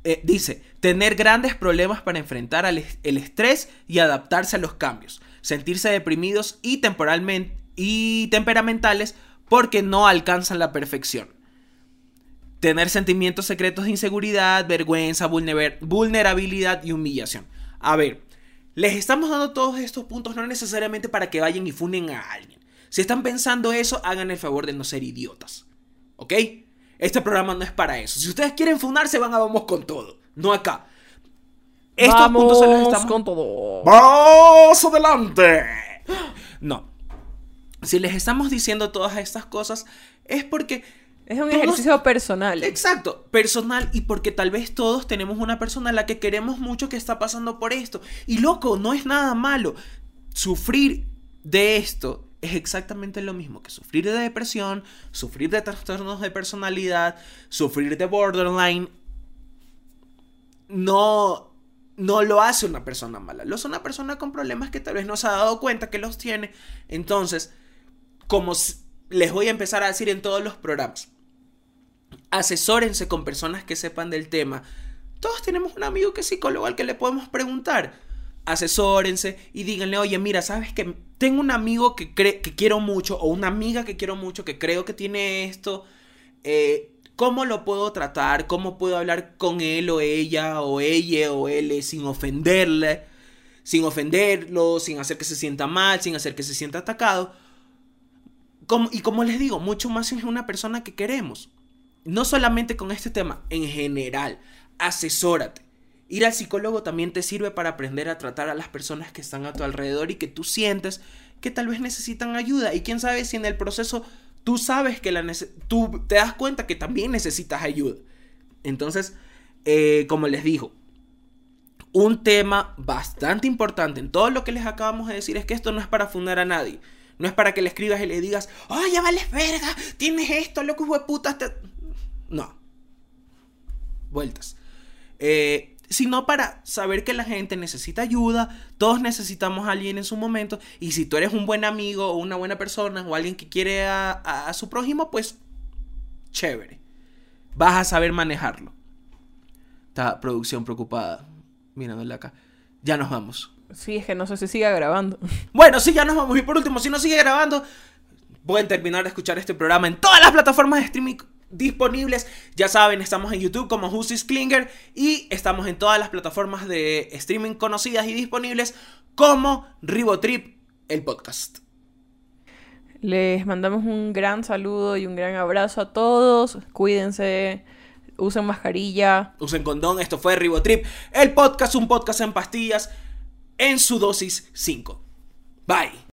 Eh, dice, tener grandes problemas para enfrentar al el estrés y adaptarse a los cambios, sentirse deprimidos y temporalmente y temperamentales porque no alcanzan la perfección. Tener sentimientos secretos de inseguridad, vergüenza, vulner- vulnerabilidad y humillación. A ver, les estamos dando todos estos puntos no necesariamente para que vayan y funen a alguien. Si están pensando eso, hagan el favor de no ser idiotas. ¿Ok? Este programa no es para eso. Si ustedes quieren funarse, van a vamos con todo. No acá. Estos Vamos puntos se los estamos... con todo. ¡Vamos adelante! No. Si les estamos diciendo todas estas cosas, es porque... Es un todos- ejercicio personal. Exacto, personal y porque tal vez todos tenemos una persona a la que queremos mucho que está pasando por esto. Y loco, no es nada malo. Sufrir de esto es exactamente lo mismo que sufrir de depresión, sufrir de trastornos de personalidad, sufrir de borderline. No, no lo hace una persona mala, lo hace una persona con problemas que tal vez no se ha dado cuenta que los tiene. Entonces, como les voy a empezar a decir en todos los programas, asesórense con personas que sepan del tema. Todos tenemos un amigo que es psicólogo al que le podemos preguntar. Asesórense y díganle, oye, mira, sabes que tengo un amigo que, que quiero mucho o una amiga que quiero mucho que creo que tiene esto. eh, ¿Cómo lo puedo tratar? ¿Cómo puedo hablar con él o ella o ella o él sin ofenderle? Sin ofenderlo, sin hacer que se sienta mal, sin hacer que se sienta atacado. Y como les digo, mucho más es una persona que queremos. No solamente con este tema, en general, asesórate. Ir al psicólogo también te sirve para aprender a tratar a las personas que están a tu alrededor y que tú sientes que tal vez necesitan ayuda. Y quién sabe si en el proceso tú sabes que la tú te das cuenta que también necesitas ayuda. Entonces, eh, como les digo, un tema bastante importante en todo lo que les acabamos de decir es que esto no es para fundar a nadie. No es para que le escribas y le digas, ¡ay, oh, ya vales verga! Tienes esto, loco, hijo de puta. No. Vueltas. Eh, sino para saber que la gente necesita ayuda, todos necesitamos a alguien en su momento, y si tú eres un buen amigo o una buena persona o alguien que quiere a, a su prójimo, pues chévere. Vas a saber manejarlo. Está producción preocupada mirándole acá. Ya nos vamos. Sí, es que no sé si sigue grabando. Bueno, sí, ya nos vamos. Y por último, si no sigue grabando, pueden terminar de escuchar este programa en todas las plataformas de streaming disponibles. Ya saben, estamos en YouTube como Justice Klinger y estamos en todas las plataformas de streaming conocidas y disponibles como Ribotrip, el podcast. Les mandamos un gran saludo y un gran abrazo a todos. Cuídense, usen mascarilla. Usen condón. Esto fue Ribotrip, el podcast, un podcast en pastillas en su dosis 5. Bye.